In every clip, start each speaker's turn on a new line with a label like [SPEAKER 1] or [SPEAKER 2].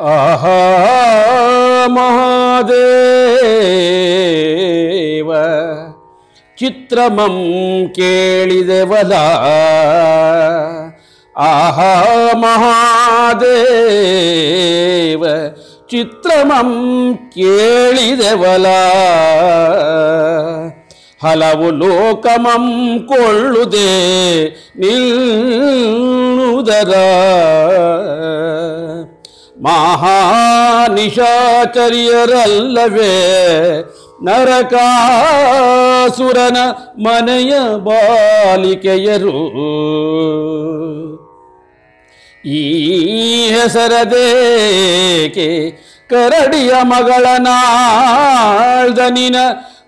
[SPEAKER 1] ಆಹಾ ಮಹಾದೇವ ಚಿತ್ರಮಂ ಕೇಳಿದೆವಲ ಆಹಾ ಮಹಾದೇವ ಚಿತ್ರಮಂ ಕೇಳಿದೆವಲ ಹಲವು ಲೋಕಮಂ ಕೊಳ್ಳುದೆ ನಿಲ್ಲುದರ. ಮಹಾನಿಶಾಚರ್ಯರಲ್ಲವೇ ನರಕಾಸುರನ ಮನೆಯ ಬಾಲಿಕೆಯರು. ಈ ಹೆಸರದೇಕೆ ಕರಡಿಯ ಮಗಳ ನಾಳ್ದನಿನ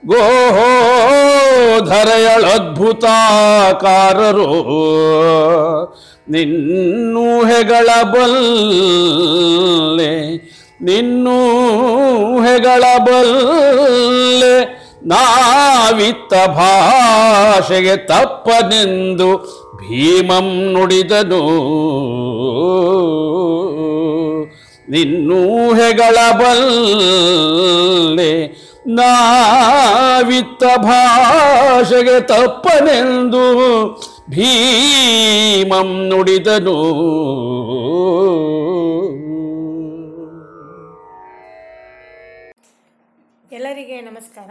[SPEAKER 1] ಗೋಧರೆಯಳದ್ಭುತಾಕಾರರು ನಿನ್ನೂಹೆಗಳ ಬಲ್ಲೆ ನಿನ್ನೂಹೆಗಳ ಬಲ್ಲೆ ನಾವಿತ್ತ ಭಾಷೆಗೆ ತಪ್ಪನೆಂದು ಭೀಮಂ ನುಡಿದನು. ನಿನ್ನೂಹೆಗಳ ಬಲ್ಲೆ ನಾವಿತ್ತ ಭಾಷೆಗೆ ತಪ್ಪನೆಂದು ಭೀಮಂ ನುಡಿದನು.
[SPEAKER 2] ಎಲ್ಲರಿಗೆ ನಮಸ್ಕಾರ.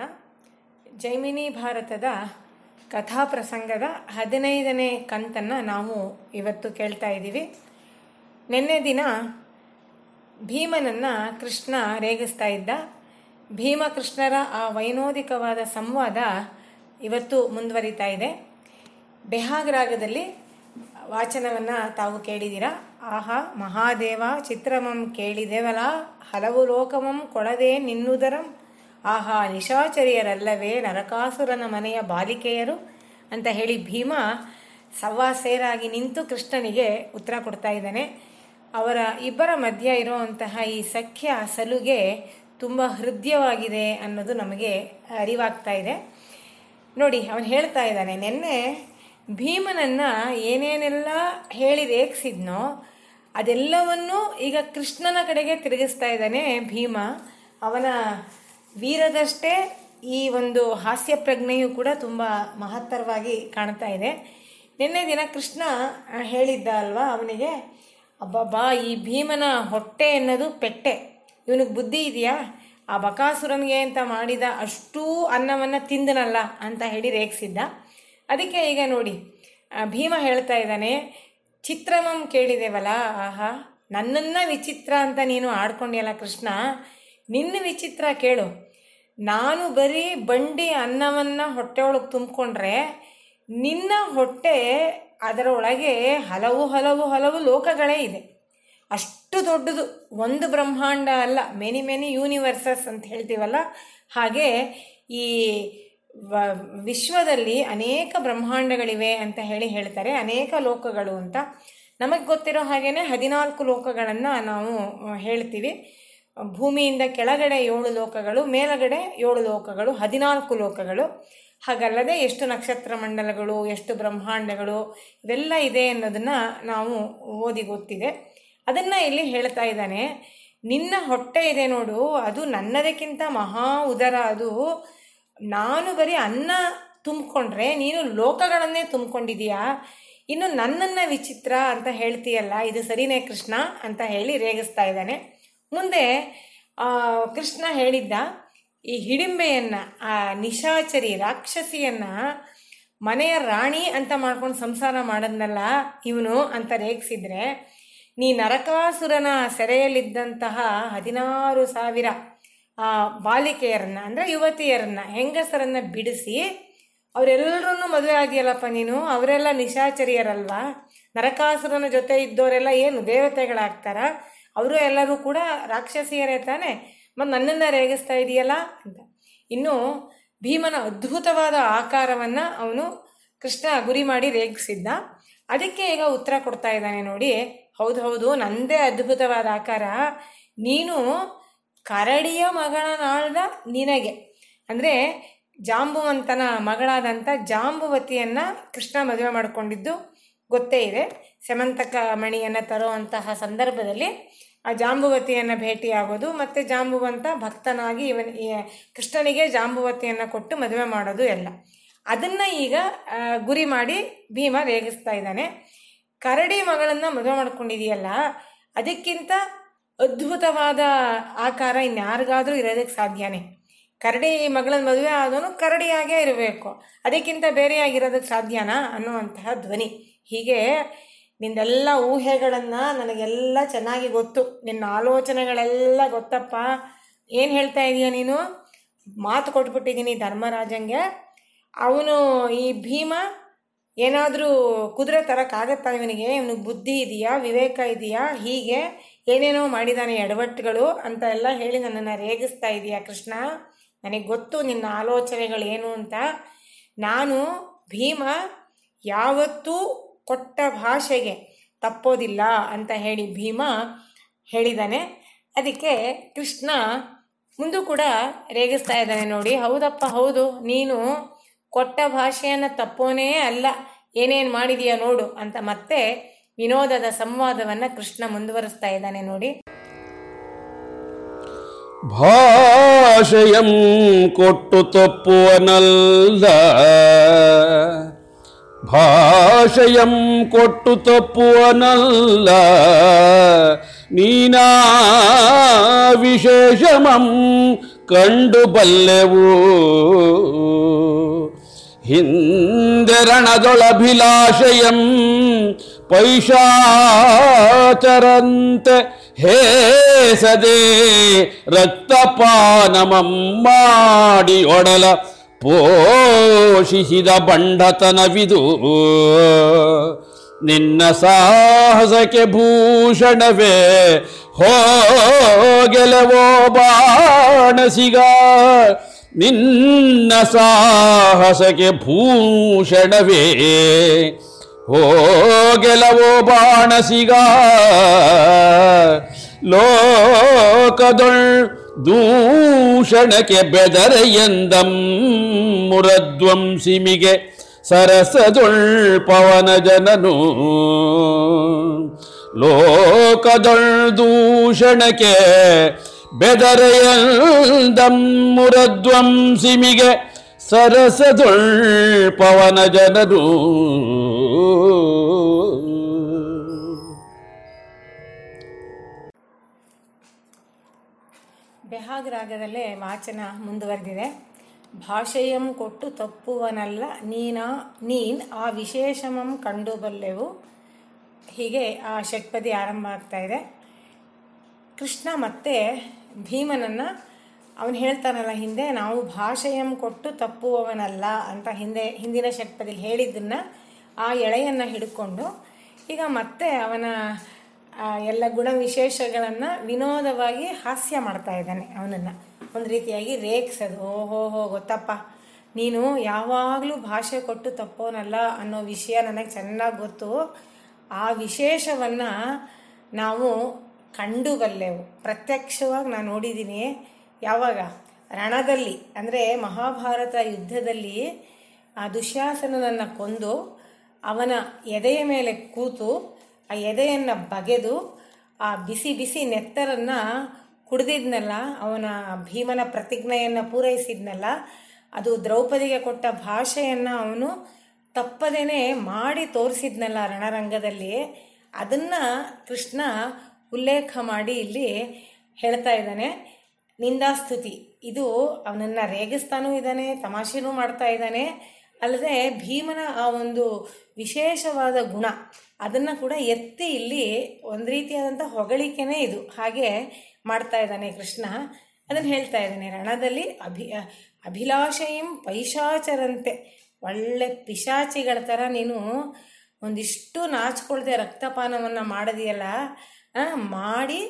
[SPEAKER 2] ಜೈಮಿನಿ ಭಾರತದ ಕಥಾ ಪ್ರಸಂಗದ ಹದಿನೈದನೇ ಕಂತನ್ನು ನಾವು ಇವತ್ತು ಕೇಳ್ತಾ ಇದ್ದೀವಿ. ನಿನ್ನೆ ದಿನ ಭೀಮನನ್ನು ಕೃಷ್ಣ ರೇಗಿಸ್ತಾ ಇದ್ದ. ಭೀಮಕೃಷ್ಣರ ಆ ವೈನೋದಿಕವಾದ ಸಂವಾದ ಇವತ್ತು ಮುಂದುವರಿತಾ ಇದೆ. ಬೆಹಾಗ್ರಾಗದಲ್ಲಿ ವಾಚನವನ್ನು ತಾವು ಕೇಳಿದ್ದೀರಾ ಆಹಾ, ಮಹಾದೇವ, ಚಿತ್ರಮಂ ಕೇಳಿದೆವಲ, ಹಲವು ಲೋಕಮಂ ಕೊಡದೆ ನಿನ್ನುದರಂ. ಆಹಾ, ನಿಶಾಚರಿಯರಲ್ಲವೇ ನರಕಾಸುರನ ಮನೆಯ ಬಾಲಿಕೆಯರು? ಅಂತ ಹೇಳಿ ಭೀಮ ಸವ್ವಾಸೇರಾಗಿ ನಿಂತು ಕೃಷ್ಣನಿಗೆ ಉತ್ತರ ಕೊಡ್ತಾ ಇದ್ದಾನೆ. ಅವರ ಇಬ್ಬರ ಮಧ್ಯ ಇರುವಂತಹ ಈ ಸಖ್ಯ ಸಲುಗೆ ತುಂಬ ಹೃದಯವಾಗಿದೆ ಅನ್ನೋದು ನಮಗೆ ಅರಿವಾಗ್ತಾ ಇದೆ. ನೋಡಿ, ಅವನು ಹೇಳ್ತಾ ಇದ್ದಾನೆ, ನಿನ್ನೆ ಭೀಮನನ್ನ ಏನೇನೆಲ್ಲ ಹೇಳಿ ರೇಗಿಸಿದ್ನೋ ಅದೆಲ್ಲವನ್ನೂ ಈಗ ಕೃಷ್ಣನ ಕಡೆಗೆ ತಿರುಗಿಸ್ತಾ ಇದ್ದಾನೆ ಭೀಮ. ಅವನ ವೀರದಷ್ಟೇ ಈ ಒಂದು ಹಾಸ್ಯ ಪ್ರಜ್ಞೆಯು ಕೂಡ ತುಂಬ ಮಹತ್ತರವಾಗಿ ಕಾಣ್ತಾ ಇದೆ. ನಿನ್ನೆ ದಿನ ಕೃಷ್ಣ ಹೇಳಿದ್ದ ಅಲ್ವಾ ಅವನಿಗೆ, ಅಬ್ಬಬ್ಬಾ, ಈ ಭೀಮನ ಹೊಟ್ಟೆ ಅನ್ನೋದು ಪೆಟ್ಟೆ. ಇವನಿಗೆ ಬುದ್ಧಿ ಇದೆಯಾ? ಆ ಬಕಾಸುರನಿಗೆ ಅಂತ ಮಾಡಿದ ಅಷ್ಟೂ ಅನ್ನವನ್ನು ತಿಂದನಲ್ಲ ಅಂತ ಹೇಳಿ ರೇಗಿಸಿದ್ದ. ಅದಕ್ಕೆ ಈಗ ನೋಡಿ ಭೀಮ ಹೇಳ್ತಾ ಇದ್ದಾನೆ, ಚಿತ್ರಮಂ ಕೇಳಿದೆವಲ್ಲ, ಆಹಾ, ನನ್ನನ್ನು ವಿಚಿತ್ರ ಅಂತ ನೀನು ಆಡ್ಕೊಂಡಿಯಲ್ಲ ಕೃಷ್ಣ, ನಿನ್ನ ವಿಚಿತ್ರ ಕೇಳು. ನಾನು ಬರೀ ಬಂಡಿ ಅನ್ನವನ್ನು ಹೊಟ್ಟೆ ಒಳಗೆ ತುಂಬಿಕೊಂಡ್ರೆ, ನಿನ್ನ ಹೊಟ್ಟೆ ಅದರೊಳಗೆ ಹಲವು ಹಲವು ಹಲವು ಲೋಕಗಳೇ ಇದೆ. ಅಷ್ಟು ದೊಡ್ಡದು, ಒಂದು ಬ್ರಹ್ಮಾಂಡ ಅಲ್ಲ ಮೆನಿ ಮೆನಿ ಯೂನಿವರ್ಸಸ್ ಅಂತ ಹೇಳ್ತೀವಲ್ಲ, ಹಾಗೆ ಈ ವಿಶ್ವದಲ್ಲಿ ಅನೇಕ ಬ್ರಹ್ಮಾಂಡಗಳಿವೆ ಅಂತ ಹೇಳಿ ಹೇಳ್ತಾರೆ. ಅನೇಕ ಲೋಕಗಳು ಅಂತ ನಮಗೆ ಗೊತ್ತಿರೋ ಹಾಗೇನೆ ಹದಿನಾಲ್ಕು ಲೋಕಗಳನ್ನು ನಾವು ಹೇಳ್ತೀವಿ. ಭೂಮಿಯಿಂದ ಕೆಳಗಡೆ ಏಳು ಲೋಕಗಳು, ಮೇಲಗಡೆ ಏಳು ಲೋಕಗಳು, ಹದಿನಾಲ್ಕು ಲೋಕಗಳು. ಹಾಗಲ್ಲದೆ ಎಷ್ಟು ನಕ್ಷತ್ರ ಮಂಡಲಗಳು, ಎಷ್ಟು ಬ್ರಹ್ಮಾಂಡಗಳು, ಇವೆಲ್ಲ ಇದೆ ಅನ್ನೋದನ್ನು ನಾವು ಓದಿ ಗೊತ್ತಿದೆ. ಅದನ್ನು ಇಲ್ಲಿ ಹೇಳ್ತಾ ಇದ್ದಾನೆ. ನಿನ್ನ ಹೊಟ್ಟೆ ಇದೆ ನೋಡು, ಅದು ನನ್ನದಕ್ಕಿಂತ ಮಹಾ ಉದರ, ಅದು ನಾನು ಬರೀ ಅನ್ನ ತುಂಬಿಕೊಂಡ್ರೆ, ನೀನು ಲೋಕಗಳನ್ನೇ ತುಂಬಿಕೊಂಡಿದೀಯಾ ಇನ್ನು ನನ್ನನ್ನು ವಿಚಿತ್ರ ಅಂತ ಹೇಳ್ತೀಯಲ್ಲ, ಇದು ಸರಿನೇ ಕೃಷ್ಣ ಅಂತ ಹೇಳಿ ರೇಗಿಸ್ತಾ ಇದ್ದಾನೆ. ಮುಂದೆ ಕೃಷ್ಣ ಹೇಳಿದ್ದ, ಈ ಹಿಡಿಂಬೆಯನ್ನು, ಆ ನಿಶಾಚರಿ ರಾಕ್ಷಸಿಯನ್ನು ಮನೆಯ ರಾಣಿ ಅಂತ ಮಾಡ್ಕೊಂಡು ಸಂಸಾರ ಮಾಡದ್ನಲ್ಲ ಇವನು ಅಂತ ರೇಗಿಸಿದ್ರೆ, ನೀ ನರಕಾಸುರನ ಸೆರೆಯಲ್ಲಿದ್ದಂತಹ ಹದಿನಾರು ಸಾವಿರ ಬಾಲಿಕೆಯರನ್ನ, ಅಂದರೆ ಯುವತಿಯರನ್ನ, ಹೆಂಗಸರನ್ನ ಬಿಡಿಸಿ ಅವರೆಲ್ಲರನ್ನೂ ಮದುವೆ ಆಗಿಯಲ್ಲಪ್ಪ ನೀನು. ಅವರೆಲ್ಲ ನಿಶಾಚರಿಯರಲ್ವಾ? ನರಕಾಸುರನ ಜೊತೆ ಇದ್ದವರೆಲ್ಲ ಏನು ದೇವತೆಗಳಾಗ್ತಾರ? ಅವರು ಎಲ್ಲರೂ ಕೂಡ ರಾಕ್ಷಸಿಯರೇ ತಾನೆ? ಮತ್ತು ನನ್ನನ್ನು ರೇಗಿಸ್ತಾ ಇದೆಯಲ್ಲ ಅಂತ. ಇನ್ನು ಭೀಮನ ಅದ್ಭುತವಾದ ಆಕಾರವನ್ನು ಅವನು ಕೃಷ್ಣ ಗುರಿ ಮಾಡಿ ರೇಗಿಸಿದ್ದ. ಅದಕ್ಕೆ ಈಗ ಉತ್ತರ ಕೊಡ್ತಾ ಇದ್ದಾನೆ ನೋಡಿ. ಹೌದು ಹೌದು, ನಂದೇ ಅದ್ಭುತವಾದ ಆಕಾರ. ನೀನು ಕರಡಿಯ ಮಗಳನಾದ ನಿನಗೆ. ಅಂದರೆ ಜಾಂಬುವಂತನ ಮಗಳಾದಂಥ ಜಾಂಬುವತಿಯನ್ನು ಕೃಷ್ಣ ಮದುವೆ ಮಾಡಿಕೊಂಡಿದ್ದು ಗೊತ್ತೇ ಇದೆ. ಸೆಮಂತಕ ಮಣಿಯನ್ನು ತರುವಂತಹ ಸಂದರ್ಭದಲ್ಲಿ ಆ ಜಾಂಬುವತಿಯನ್ನು ಭೇಟಿಯಾಗೋದು ಮತ್ತು ಜಾಂಬುವಂತ ಭಕ್ತನಾಗಿ ಇವನ್ ಕೃಷ್ಣನಿಗೆ ಜಾಂಬುವತಿಯನ್ನು ಕೊಟ್ಟು ಮದುವೆ ಮಾಡೋದು ಎಲ್ಲ. ಅದನ್ನು ಈಗ ಗುರಿ ಮಾಡಿ ಭೀಮ ರೇಗಿಸ್ತಾ ಇದ್ದಾನೆ. ಕರಡಿ ಮಗಳನ್ನು ಮದುವೆ ಮಾಡ್ಕೊಂಡಿದೆಯಲ್ಲ, ಅದಕ್ಕಿಂತ ಅದ್ಭುತವಾದ ಆಕಾರ ಇನ್ಯಾರಿಗಾದ್ರೂ ಇರೋದಕ್ಕೆ ಸಾಧ್ಯನೇ. ಕರಡಿ ಮಗಳ ಮದುವೆ ಆದವನು ಕರಡಿಯಾಗೇ ಇರಬೇಕು. ಅದಕ್ಕಿಂತ ಬೇರೆಯಾಗಿರೋದಕ್ಕೆ ಸಾಧ್ಯನಾ ಅನ್ನುವಂತಹ ಧ್ವನಿ. ಹೀಗೆ ನಿಂದೆಲ್ಲ ಊಹೆಗಳನ್ನು ನನಗೆಲ್ಲ ಚೆನ್ನಾಗಿ ಗೊತ್ತು. ನಿನ್ನ ಆಲೋಚನೆಗಳೆಲ್ಲ ಗೊತ್ತಪ್ಪ. ಏನು ಹೇಳ್ತಾ ಇದೀಯ ನೀನು? ಮಾತು ಕೊಟ್ಬಿಟ್ಟಿದ್ದೀನಿ ಧರ್ಮರಾಜಂಗೆ. ಅವನು ಈ ಭೀಮ ಏನಾದರೂ ಕುದುರೆ ತರಕ್ಕಾಗತ್ತಾ ಇವನಿಗೆ? ಇವನಿಗೆ ಬುದ್ಧಿ ಇದೆಯಾ? ವಿವೇಕ ಇದೆಯಾ? ಹೀಗೆ ಏನೇನೋ ಮಾಡಿದಾನೆ ಎಡವಟ್ಟುಗಳು ಅಂತ ಎಲ್ಲ ಹೇಳಿ ನನ್ನನ್ನು ರೇಗಿಸ್ತಾ ಇದೀಯಾ ಕೃಷ್ಣ? ನನಗೆ ಗೊತ್ತು ನಿನ್ನ ಆಲೋಚನೆಗಳೇನು ಅಂತ. ನಾನು ಭೀಮ ಯಾವತ್ತೂ ಕೊಟ್ಟ ಭಾಷೆಗೆ ತಪ್ಪೋದಿಲ್ಲ ಅಂತ ಹೇಳಿ ಭೀಮ ಹೇಳಿದ್ದಾನೆ ಅದಕ್ಕೆ ಕೃಷ್ಣ ಮುಂದೂ ಕೂಡ ರೇಗಿಸ್ತಾ ಇದ್ದಾನೆ ನೋಡಿ. ಹೌದಪ್ಪ, ಹೌದು. ನೀನು ಕೊಟ್ಟ ಭಾಷೆಯನ್ನು ತಪ್ಪೋನೇ ಅಲ್ಲ. ಏನೇನು ಮಾಡಿದೀಯ ನೋಡು ಅಂತ ಮತ್ತೆ ವಿನೋದದ ಸಂವಾದವನ್ನು ಕೃಷ್ಣ ಮುಂದುವರಿಸ್ತಾ ಇದ್ದಾನೆ ನೋಡಿ.
[SPEAKER 1] ಭಾಷೆಯಂ ಕೊಟ್ಟು ತಪ್ಪುವನಲ್ಲ. ಭಾಷೆಯಂ ಕೊಟ್ಟು ತಪ್ಪುವನಲ್ಲ. ನೀನಾ ವಿಶೇಷಮಂ ಕಂಡು ಬಲ್ಲೆವು. ಹಿಂದೆರಣದೊಳಭಿಲಾಷಯಂ ಪೈಶಾಚರಂತೆ ಹೇಸದೆ ರಕ್ತಪಾನಮಂ ಮಾಡಿ ಒಡಲ ಪೋಷಿಸಿದ ಬಂಡತನವಿದು ನಿನ್ನ ಸಾಹಸಕ್ಕೆ ಭೂಷಣವೇ, ಹೋಗೆಲವೋ ಬಾಣಸಿಗ. ನಿನ್ನ ಸಾಹಸಕ್ಕೆ ಭೂಷಣವೇ. ಹೋಗೆಲವೋ ಬಾಣಸಿಗ. ಲೋಕದೊಳ್ ದೂಷಣಕ್ಕೆ ಬೆದರೆ ಎಂದಂ ಮುರಧ್ವಂಸಿಮಿಗೆ ಸರಸದೊಳ್ ಪವನ ಜನನು. ಲೋಕದೊಳ್ ದೂಷಣಕ್ಕೆ ಬೆದರೆಯಂದಂ ಮುರಧ್ವಂಸಿಮಿಗೆ ಸರಸದೊಳ್ ಪವನ ಜನರು
[SPEAKER 2] ಬೆಹಾಗ್ ರಾಗದಲ್ಲೇ ವಾಚನ ಮುಂದುವರೆದಿದೆ. ಭಾಷೆಯಂ ಕೊಟ್ಟು ತಪ್ಪುವನಲ್ಲ, ನೀನ, ನೀನ್ ಆ ವಿಶೇಷಮಂ ಕಂಡು ಬಲ್ಲೆವು. ಹೀಗೆ ಆ ಷಟ್ಪದಿ ಆರಂಭ ಆಗ್ತಾ ಇದೆ. ಕೃಷ್ಣ ಮತ್ತೆ ಭೀಮನನ್ನು ಅವನು ಹೇಳ್ತಾನಲ್ಲ, ಹಿಂದೆ ನಾವು ಭಾಷೆಯಂ ಕೊಟ್ಟು ತಪ್ಪುವವನಲ್ಲ ಅಂತ ಹಿಂದೆ, ಹಿಂದಿನ ಷಟ್ಪದಿಲಿ ಹೇಳಿದ್ದನ್ನು ಆ ಎಳೆಯನ್ನು ಹಿಡ್ಕೊಂಡು ಈಗ ಮತ್ತೆ ಅವನ ಎಲ್ಲ ಗುಣ ವಿಶೇಷಗಳನ್ನು ವಿನೋದವಾಗಿ ಹಾಸ್ಯ ಮಾಡ್ತಾ ಇದ್ದಾನೆ ಅವನನ್ನು. ಒಂದು ರೀತಿಯಾಗಿ ರೇಖಿಸೋದು ಓಹೋ, ಹೋ, ಗೊತ್ತಪ್ಪ. ನೀನು ಯಾವಾಗಲೂ ಭಾಷೆ ಕೊಟ್ಟು ತಪ್ಪೋನಲ್ಲ ಅನ್ನೋ ವಿಷಯ ನನಗೆ ಚೆನ್ನಾಗಿ ಗೊತ್ತು. ಆ ವಿಶೇಷವನ್ನು ನಾವು ಕಂಡುಬಲ್ಲೆವು. ಪ್ರತ್ಯಕ್ಷವಾಗಿ ನಾನು ನೋಡಿದ್ದೀನಿ ಯಾವಾಗ? ರಣದಲ್ಲಿ. ಅಂದರೆ ಮಹಾಭಾರತ ಯುದ್ಧದಲ್ಲಿ ಆ ದುಶ್ಯಾಸನನನ್ನು ಕೊಂದು ಅವನ ಎದೆಯ ಮೇಲೆ ಕೂತು ಆ ಎದೆಯನ್ನು ಬಗೆದು ಆ ಬಿಸಿ ಬಿಸಿ ನೆತ್ತರನ್ನು ಕುಡಿದಿದ್ನಲ್ಲ, ಅವನ ಭೀಮನ ಪ್ರತಿಜ್ಞೆಯನ್ನು ಪೂರೈಸಿದ್ನಲ್ಲ, ಅದು ದ್ರೌಪದಿಗೆ ಕೊಟ್ಟ ಭಾಷೆಯನ್ನು ಅವನು ತಪ್ಪದೇನೆ ಮಾಡಿ ತೋರಿಸಿದ್ನಲ್ಲ ರಣರಂಗದಲ್ಲಿ. ಅದನ್ನು ಕೃಷ್ಣ ಉಲ್ಲೇಖ ಮಾಡಿ ಇಲ್ಲಿ ಹೇಳ್ತಾ ಇದ್ದಾನೆ. ನಿಂದಾಸ್ತುತಿ. ಇದು ಅವನನ್ನು ರೇಗಿಸ್ತಾನೂ ಇದ್ದಾನೆ, ತಮಾಷೆನೂ ಮಾಡ್ತಾ ಇದ್ದಾನೆ. ಅಲ್ಲದೆ ಭೀಮನ ಆ ಒಂದು ವಿಶೇಷವಾದ ಗುಣ, ಅದನ್ನು ಕೂಡ ಎತ್ತಿ ಇಲ್ಲಿ ಒಂದು ರೀತಿಯಾದಂಥ ಹೊಗಳಿಕೆನೇ ಇದು. ಹಾಗೆ ಮಾಡ್ತಾ ಇದ್ದಾನೆ ಕೃಷ್ಣ. ಅದನ್ನು ಹೇಳ್ತಾ ಇದ್ದಾನೆ, ರಣದಲ್ಲಿ ಅಭಿ, ಅಭಿಲಾಷೆಯಂ ಪೈಶಾಚರಂತೆ. ಒಳ್ಳೆ ಪಿಶಾಚಿಗಳ ಥರ ನೀನು ಒಂದಿಷ್ಟು ನಾಚ್ಕೊಳ್ದೆ ರಕ್ತಪಾನವನ್ನು ಮಾಡಿದೆಯಲ್ಲ ಮಾಡಿ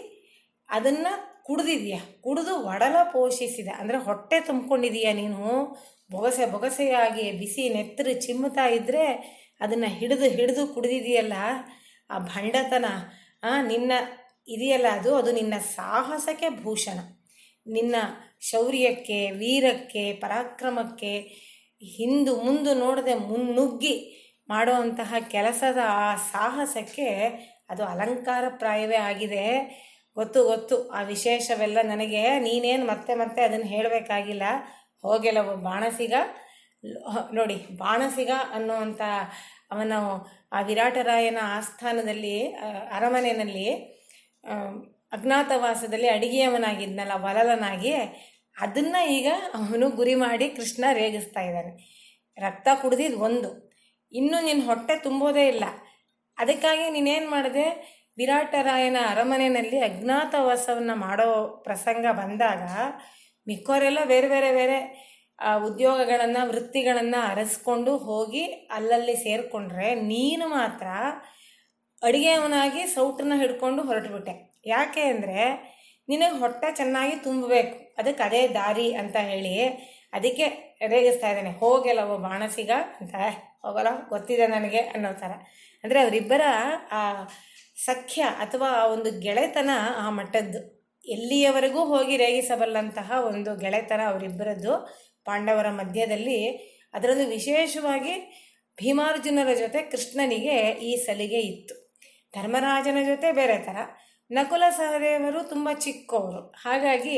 [SPEAKER 2] ಅದನ್ನು ಕುಡ್ದಿದ್ಯಾ? ಕುಡಿದು ಒಡಲ ಪೋಷಿಸಿದ. ಅಂದರೆ ಹೊಟ್ಟೆ ತುಂಬಿಕೊಂಡಿದೀಯ ನೀನು? ಬೊಗಸೆ ಬೊಗಸೆಯಾಗಿ ಬಿಸಿ ನೆತ್ತರು ಚಿಮ್ಮುತ್ತಾ ಇದ್ದರೆ ಅದನ್ನು ಹಿಡಿದು ಹಿಡಿದು ಕುಡಿದಿದೆಯಲ್ಲ? ಆ ಭಂಡತನ ನಿನ್ನ ಇದೆಯಲ್ಲ ಅದು? ಅದು ನಿನ್ನ ಸಾಹಸಕ್ಕೆ ಭೂಷಣ. ನಿನ್ನ ಶೌರ್ಯಕ್ಕೆ, ವೀರಕ್ಕೆ, ಪರಾಕ್ರಮಕ್ಕೆ ಹಿಂದು ಮುಂದು ನೋಡದೆ ಮುನ್ನುಗ್ಗಿ ಮಾಡುವಂತಹ ಕೆಲಸದ ಆ ಸಾಹಸಕ್ಕೆ ಅದು ಅಲಂಕಾರಪ್ರಾಯವೇ ಆಗಿದೆ. ಗೊತ್ತು ಗೊತ್ತು. ಆ ವಿಶೇಷವೆಲ್ಲ ನನಗೆ, ನೀನೇನು ಮತ್ತೆ ಮತ್ತೆ ಅದನ್ನು ಹೇಳಬೇಕಾಗಿಲ್ಲ. ಹೋಗೆಲ್ಲ ಬಾಣಸಿಗ ನೋಡಿ, ಬಾಣಸಿಗ ಅನ್ನುವಂಥ ಅವನ ಆ ವಿರಾಟರಾಯನ ಆಸ್ಥಾನದಲ್ಲಿ ಅರಮನೆಯಲ್ಲಿ ಅಜ್ಞಾತವಾಸದಲ್ಲಿ ಅಡಿಗೆಯವನಾಗಿದ್ನಲ್ಲ, ವಲಲನಾಗಿ, ಅದನ್ನು ಈಗ ಅವನು ಗುರಿ ಮಾಡಿ ಕೃಷ್ಣ ರೇಗಿಸ್ತಾ ಇದ್ದಾನೆ. ರಕ್ತ ಕುಡಿದಿದ್ದು ಒಂದು. ಇನ್ನು ನಿನ್ನ ಹೊಟ್ಟೆ ತುಂಬೋದೇ ಇಲ್ಲ. ಅದಕ್ಕಾಗಿ ನೀನೇನು ಮಾಡಿದೆ? ವಿರಾಟರಾಯನ ಅರಮನೆಯಲ್ಲಿ ಅಜ್ಞಾತವಾಸವನ್ನು ಮಾಡೋ ಪ್ರಸಂಗ ಬಂದಾಗ ಮಿಕ್ಕೋರೆಲ್ಲ ಬೇರೆ ಬೇರೆ ಬೇರೆ ಉದ್ಯೋಗಗಳನ್ನು, ವೃತ್ತಿಗಳನ್ನು ಅರಸ್ಕೊಂಡು ಹೋಗಿ ಅಲ್ಲಲ್ಲಿ ಸೇರಿಕೊಂಡ್ರೆ ನೀನು ಮಾತ್ರ ಅಡುಗೆಯವನಾಗಿ ಸೌಟನ್ನ ಹಿಡ್ಕೊಂಡು ಹೊರಟುಬಿಟ್ಟೆ. ಯಾಕೆ ಅಂದರೆ ನಿನಗೆ ಹೊಟ್ಟೆ ಚೆನ್ನಾಗಿ ತುಂಬಬೇಕು. ಅದಕ್ಕೆ ಅದೇ ದಾರಿ ಅಂತ ಹೇಳಿ ಅದಕ್ಕೆ ರೇಗಿಸ್ತಾ ಇದ್ದಾನೆ ಹೋಗೆಲ್ಲವ ಬಾಣಸಿಗ ಅಂತ ಹೋಗಲ್ಲ, ಗೊತ್ತಿದೆ ನನಗೆ ಅನ್ನೋ ಥರ. ಅಂದರೆ ಅವರಿಬ್ಬರ ಆ ಸಖ್ಯ ಅಥವಾ ಆ ಒಂದು ಗೆಳೆತನ ಆ ಮಟ್ಟದ್ದು. ಎಲ್ಲಿಯವರೆಗೂ ಹೋಗಿ ರೇಗಿಸಬಲ್ಲಂತಹ ಒಂದು ಗೆಳೆತನ ಅವರಿಬ್ಬರದ್ದು ಪಾಂಡವರ ಮಧ್ಯದಲ್ಲಿ. ಅದರಲ್ಲೂ ವಿಶೇಷವಾಗಿ ಭೀಮಾರ್ಜುನರ ಜೊತೆ ಕೃಷ್ಣನಿಗೆ ಈ ಸಲಿಗೆ ಇತ್ತು. ಧರ್ಮರಾಜನ ಜೊತೆ ಬೇರೆ ಥರ. ನಕುಲ ಸಹದೇವರು ತುಂಬ ಚಿಕ್ಕವರು. ಹಾಗಾಗಿ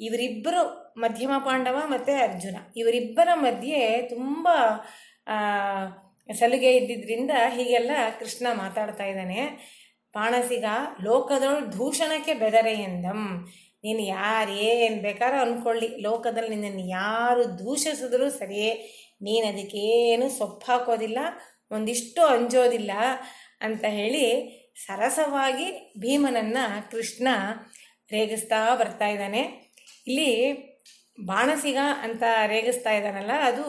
[SPEAKER 2] ಇವರಿಬ್ಬರು ಮಧ್ಯಮ ಪಾಂಡವ ಮತ್ತು ಅರ್ಜುನ. ಇವರಿಬ್ಬರ ಮಧ್ಯೆ ತುಂಬ ಸಲುಗೆ ಇದ್ದಿದ್ದರಿಂದ ಹೀಗೆಲ್ಲ ಕೃಷ್ಣ ಮಾತಾಡ್ತಾ ಇದ್ದಾನೆ. ಪಾಣಸಿಗ ಲೋಕದೊಳು ದೂಷಣಕ್ಕೆ ಬೆದರೆ ಎಂದಂ. ನೀನು ಯಾರು, ಏನು ಬೇಕಾದ್ರೂ ಅಂದ್ಕೊಳ್ಳಿ ಲೋಕದಲ್ಲಿ ನಿನ್ನನ್ನು ಯಾರು ದೂಷಿಸಿದ್ರೂ ಸರಿಯೇ ನೀನು ಅದಕ್ಕೇನು ಸೊಪ್ಪು ಹಾಕೋದಿಲ್ಲ, ಒಂದಿಷ್ಟು ಅಂಜೋದಿಲ್ಲ ಅಂತ ಹೇಳಿ ಸರಸವಾಗಿ ಭೀಮನನ್ನು ಕೃಷ್ಣ ರೇಗಿಸ್ತಾ ಬರ್ತಾ ಇದ್ದಾನೆ. ಇಲ್ಲಿ ಬಾಣಸಿಗ ಅಂತ ರೇಗಿಸ್ತಾ ಇದ್ದಾನಲ್ಲ, ಅದು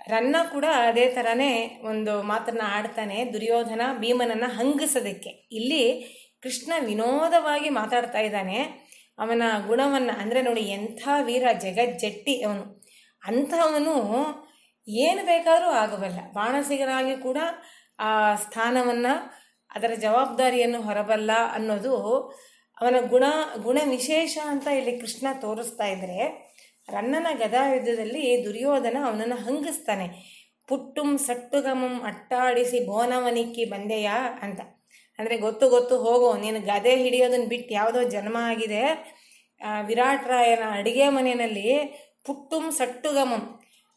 [SPEAKER 2] ರನ್ನ ಕೂಡ ಅದೇ ಥರನೇ ಒಂದು ಮಾತನ್ನ ಆಡ್ತಾನೆ, ದುರ್ಯೋಧನ ಭೀಮನನ್ನು ಹಂಗಿಸೋದಕ್ಕೆ. ಇಲ್ಲಿ ಕೃಷ್ಣ ವಿನೋದವಾಗಿ ಮಾತಾಡ್ತಾ ಇದ್ದಾನೆ, ಅವನ ಗುಣವನ್ನು. ಅಂದರೆ ನೋಡಿ, ಎಂಥ ವೀರ ಜಗಜ್ಜಟ್ಟಿ ಅವನು. ಅಂಥವನು ಏನು ಬೇಕಾದರೂ ಆಗಬಲ್ಲ ಬಾಣಸಿಗರಾಗಿ ಕೂಡ ಆ ಸ್ಥಾನವನ್ನು, ಅದರ ಜವಾಬ್ದಾರಿಯನ್ನು ಹೊರಬಲ್ಲ ಅನ್ನೋದು ಅವನ ಗುಣ ಗುಣ ವಿಶೇಷ ಅಂತ ಇಲ್ಲಿ ಕೃಷ್ಣ ತೋರಿಸ್ತಾ ಇದ್ರೆ, ರನ್ನನ ಗದಾ ಯುದ್ಧದಲ್ಲಿ ದುರ್ಯೋಧನ ಅವನನ್ನು ಹಂಗಿಸ್ತಾನೆ. ಪುಟ್ಟುಂ ಸಟ್ಟುಗಮಂ ಅಟ್ಟಾಡಿಸಿ ಬೋನವನಿಕ್ಕಿ ಬಂದೆಯಾ ಅಂತ. ಅಂದರೆ ಗೊತ್ತು ಗೊತ್ತು, ಹೋಗೋ, ನೀನು ಗದೆ ಹಿಡಿಯೋದನ್ನ ಬಿಟ್ಟು ಯಾವುದೋ ಜನ್ಮ ಆಗಿದೆ. ವಿರಾಟ್ ರಾಯನ ಅಡಿಗೆ ಮನೆಯಲ್ಲಿ ಪುಟ್ಟುಂ ಸಟ್ಟುಗಮಂ,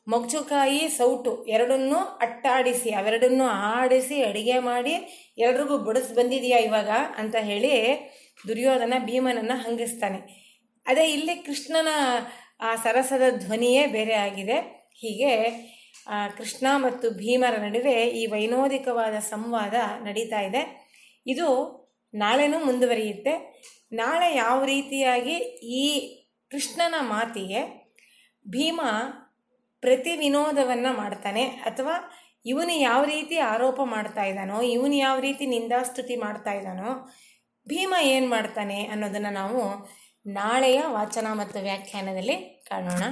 [SPEAKER 2] ಮೊಗ್ಚುಕಾಯಿ ಸೌಟು ಎರಡನ್ನೂ ಅಟ್ಟಾಡಿಸಿ, ಅವೆರಡನ್ನೂ ಆಡಿಸಿ ಅಡಿಗೆ ಮಾಡಿ, ಎಲ್ರಿಗೂ ಬಡಿಸ್ ಬಂದಿದೆಯಾ ಇವಾಗ ಅಂತ ಹೇಳಿ ದುರ್ಯೋಧನ ಭೀಮನನ್ನು ಹಂಗಿಸ್ತಾನೆ. ಅದೇ ಇಲ್ಲಿ ಕೃಷ್ಣನ, ಆ ಸರಸದ ಧ್ವನಿಯೇ ಬೇರೆ ಆಗಿದೆ. ಹೀಗೆ ಕೃಷ್ಣ ಮತ್ತು ಭೀಮರ ನಡುವೆ ಈ ವೈನೋದಿಕವಾದ ಸಂವಾದ ನಡೀತಾ ಇದೆ. ಇದು ನಾಳೆನೂ ಮುಂದುವರಿಯುತ್ತೆ. ನಾಳೆ ಯಾವ ರೀತಿಯಾಗಿ ಈ ಕೃಷ್ಣನ ಮಾತಿಗೆ ಭೀಮ ಪ್ರತಿ ವಿನೋದವನ್ನು ಮಾಡ್ತಾನೆ ಅಥವಾ ಇವನು ಯಾವ ರೀತಿ ಆರೋಪ ಮಾಡ್ತಾ ಇದ್ದಾನೋ, ಇವನು ಯಾವ ರೀತಿ ನಿಂದಾಸ್ತುತಿ ಮಾಡ್ತಾ ಇದ್ದಾನೋ ಭೀಮ ಏನು ಮಾಡ್ತಾನೆ ಅನ್ನೋದನ್ನು ನಾವು ನಾಳೆಯ ವಾಚನ ಮತ್ತು ವ್ಯಾಖ್ಯಾನದಲ್ಲಿ ಕಾಣೋಣ.